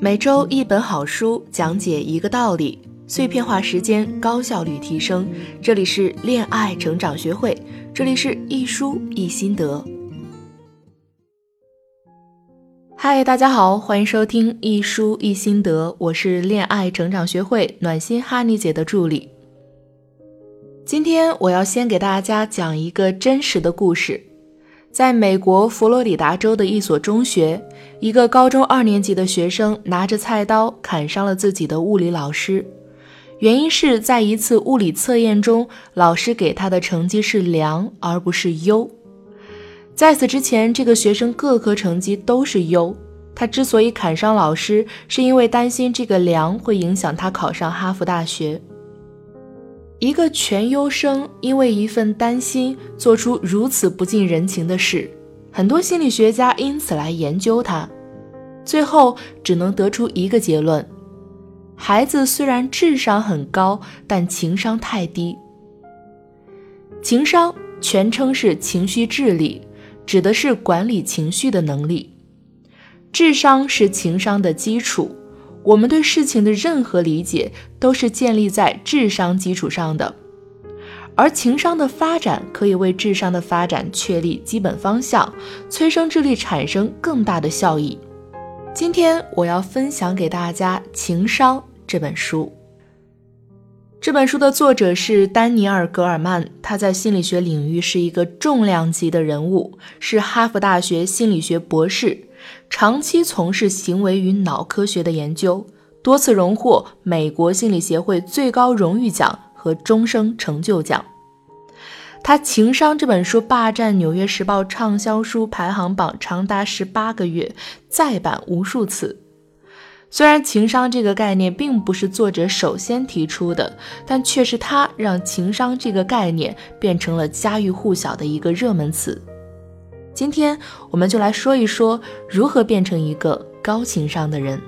每周一本好书，讲解一个道理，碎片化时间，高效率提升。这里是恋爱成长学会，这里是一书一心得。嗨，大家好，欢迎收听一书一心得，我是恋爱成长学会暖心哈尼姐的助理。今天我要先给大家讲一个真实的故事。在美国佛罗里达州的一所中学，一个高中二年级的学生拿着菜刀砍伤了自己的物理老师，原因是在一次物理测验中，老师给他的成绩是良而不是优。在此之前，这个学生各科成绩都是优。他之所以砍伤老师，是因为担心这个良会影响他考上哈佛大学。一个全优生因为一份担心做出如此不近人情的事，很多心理学家因此来研究他，最后只能得出一个结论：孩子虽然智商很高，但情商太低。情商全称是情绪智力，指的是管理情绪的能力。智商是情商的基础。我们对事情的任何理解都是建立在智商基础上的，而情商的发展可以为智商的发展确立基本方向，催生智力产生更大的效益。今天我要分享给大家《情商》这本书。这本书的作者是丹尼尔·格尔曼，他在心理学领域是一个重量级的人物，是哈佛大学心理学博士。长期从事行为与脑科学的研究，多次荣获美国心理协会最高荣誉奖和终生成就奖。他《情商》这本书霸占《纽约时报》畅销书排行榜长达十八个月，再版无数次。虽然情商这个概念并不是作者首先提出的，但却是他让情商这个概念变成了家喻户晓的一个热门词。今天我们就来说一说如何变成一个高情商的人。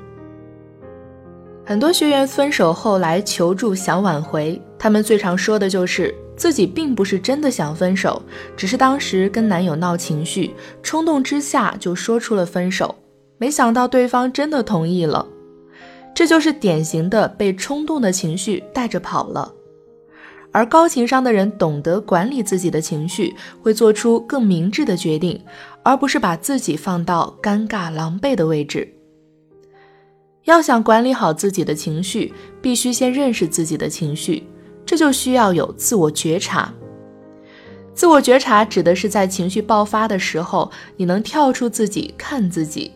很多学员分手后来求助，想挽回，他们最常说的就是自己并不是真的想分手，只是当时跟男友闹情绪，冲动之下就说出了分手，没想到对方真的同意了。这就是典型的被冲动的情绪带着跑了。而高情商的人懂得管理自己的情绪，会做出更明智的决定，而不是把自己放到尴尬狼狈的位置。要想管理好自己的情绪，必须先认识自己的情绪，这就需要有自我觉察。自我觉察指的是在情绪爆发的时候，你能跳出自己看自己，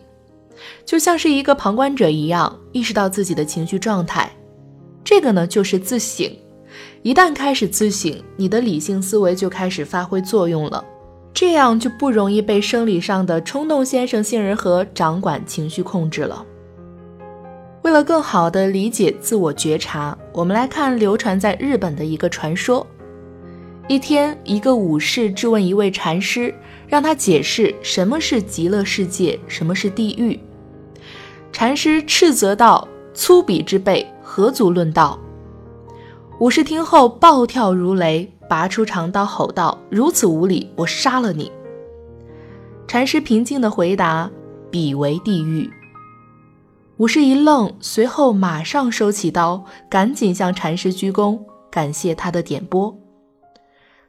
就像是一个旁观者一样，意识到自己的情绪状态。这个呢，就是自省。一旦开始自省，你的理性思维就开始发挥作用了，这样就不容易被生理上的冲动先生杏仁核掌管情绪控制了。为了更好的理解自我觉察，我们来看流传在日本的一个传说：一天，一个武士质问一位禅师，让他解释什么是极乐世界，什么是地狱。禅师斥责道：“粗鄙之辈，何足论道？”武士听后暴跳如雷，拔出长刀吼道：“如此无礼，我杀了你！”禅师平静地回答：“彼为地狱。”武士一愣，随后马上收起刀，赶紧向禅师鞠躬，感谢他的点拨。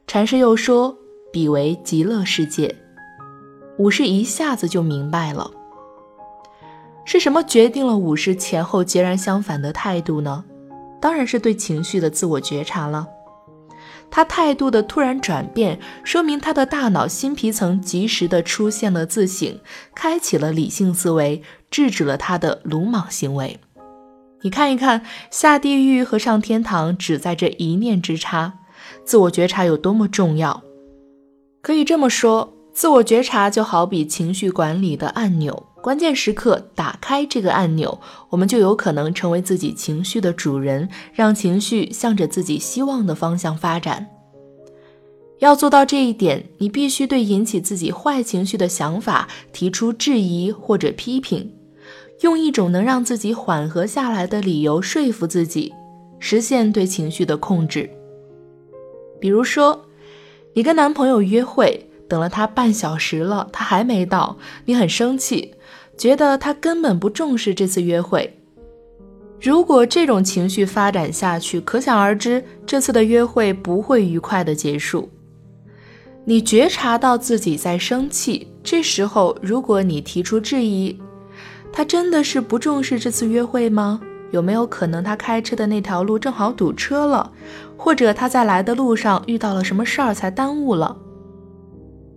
禅师又说：“彼为极乐世界。”武士一下子就明白了，是什么决定了武士前后截然相反的态度呢？当然是对情绪的自我觉察了。他态度的突然转变，说明他的大脑新皮层及时的出现了自省，开启了理性思维，制止了他的鲁莽行为。你看一看，下地狱和上天堂只在这一念之差，自我觉察有多么重要。可以这么说，自我觉察就好比情绪管理的按钮。关键时刻打开这个按钮，我们就有可能成为自己情绪的主人，让情绪向着自己希望的方向发展。要做到这一点，你必须对引起自己坏情绪的想法提出质疑或者批评，用一种能让自己缓和下来的理由说服自己，实现对情绪的控制。比如说，你跟男朋友约会，等了他半小时了，他还没到，你很生气。觉得他根本不重视这次约会。如果这种情绪发展下去，可想而知，这次的约会不会愉快的结束。你觉察到自己在生气，这时候如果你提出质疑，他真的是不重视这次约会吗？有没有可能他开车的那条路正好堵车了，或者他在来的路上遇到了什么事儿才耽误了？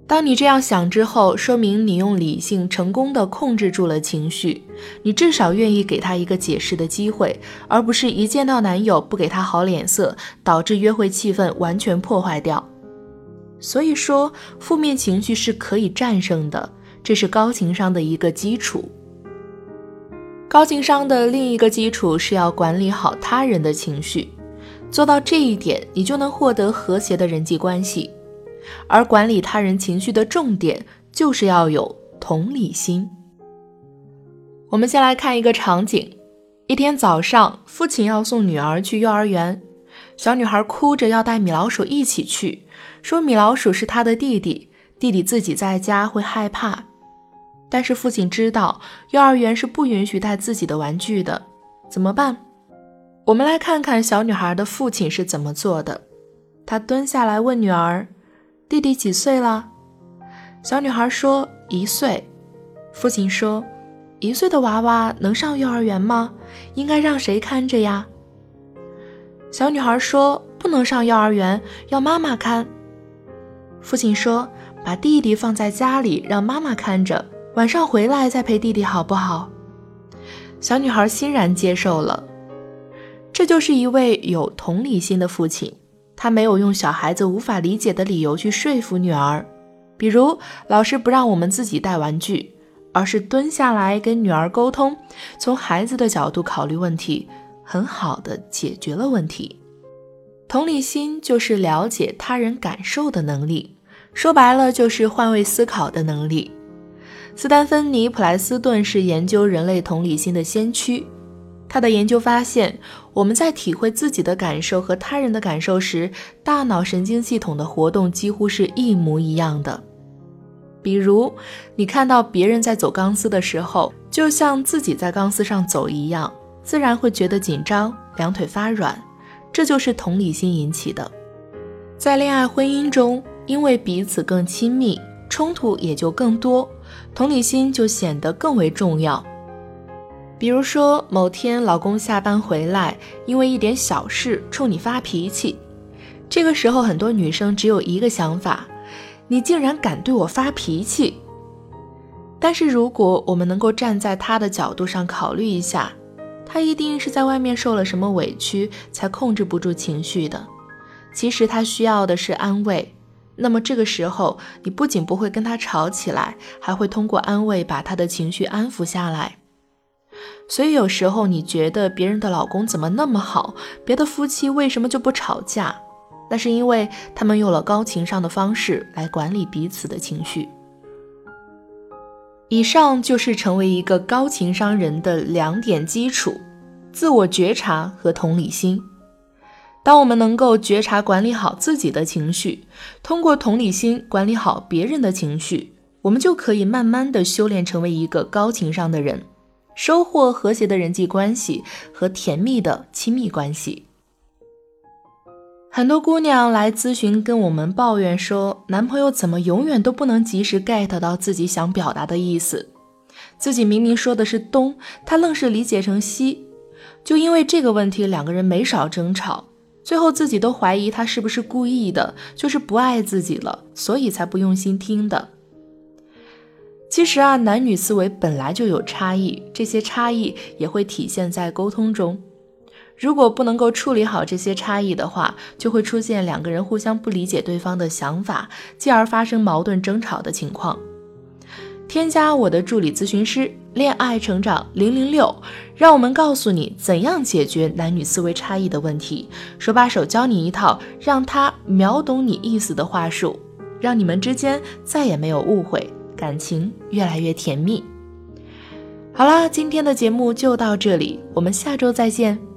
当你这样想之后，说明你用理性成功的控制住了情绪，你至少愿意给他一个解释的机会，而不是一见到男友不给他好脸色，导致约会气氛完全破坏掉。所以说，负面情绪是可以战胜的，这是高情商的一个基础。高情商的另一个基础是要管理好他人的情绪，做到这一点，你就能获得和谐的人际关系。而管理他人情绪的重点就是要有同理心。我们先来看一个场景：一天早上，父亲要送女儿去幼儿园，小女孩哭着要带米老鼠一起去，说米老鼠是她的弟弟，弟弟自己在家会害怕。但是父亲知道幼儿园是不允许带自己的玩具的，怎么办？我们来看看小女孩的父亲是怎么做的。他蹲下来问女儿。弟弟几岁了？小女孩说一岁。父亲说，一岁的娃娃能上幼儿园吗？应该让谁看着呀？小女孩说不能上幼儿园，要妈妈看。父亲说，把弟弟放在家里，让妈妈看着，晚上回来再陪弟弟，好不好？小女孩欣然接受了。这就是一位有同理心的父亲。他没有用小孩子无法理解的理由去说服女儿，比如老师不让我们自己带玩具，而是蹲下来跟女儿沟通，从孩子的角度考虑问题，很好的解决了问题。同理心就是了解他人感受的能力，说白了就是换位思考的能力。斯丹芬尼·普莱斯顿是研究人类同理心的先驱。他的研究发现，我们在体会自己的感受和他人的感受时，大脑神经系统的活动几乎是一模一样的。比如，你看到别人在走钢丝的时候，就像自己在钢丝上走一样，自然会觉得紧张，两腿发软，这就是同理心引起的。在恋爱婚姻中，因为彼此更亲密，冲突也就更多，同理心就显得更为重要。比如说，某天老公下班回来，因为一点小事冲你发脾气，这个时候很多女生只有一个想法：你竟然敢对我发脾气！但是如果我们能够站在他的角度上考虑一下，他一定是在外面受了什么委屈才控制不住情绪的。其实他需要的是安慰。那么这个时候，你不仅不会跟他吵起来，还会通过安慰把他的情绪安抚下来。所以有时候你觉得别人的老公怎么那么好，别的夫妻为什么就不吵架？那是因为他们用了高情商的方式来管理彼此的情绪。以上就是成为一个高情商人的两点基础：自我觉察和同理心。当我们能够觉察管理好自己的情绪，通过同理心管理好别人的情绪，我们就可以慢慢的修炼成为一个高情商的人。收获和谐的人际关系和甜蜜的亲密关系。很多姑娘来咨询，跟我们抱怨说，男朋友怎么永远都不能及时 get 到自己想表达的意思，自己明明说的是东，他愣是理解成西。就因为这个问题，两个人没少争吵，最后自己都怀疑他是不是故意的，就是不爱自己了，所以才不用心听的。其实啊，男女思维本来就有差异，这些差异也会体现在沟通中。如果不能够处理好这些差异的话，就会出现两个人互相不理解对方的想法，继而发生矛盾争吵的情况。添加我的助理咨询师恋爱成长零零六，让我们告诉你怎样解决男女思维差异的问题，手把手教你一套让他秒懂你意思的话术，让你们之间再也没有误会。感情越来越甜蜜。好啦，今天的节目就到这里，我们下周再见。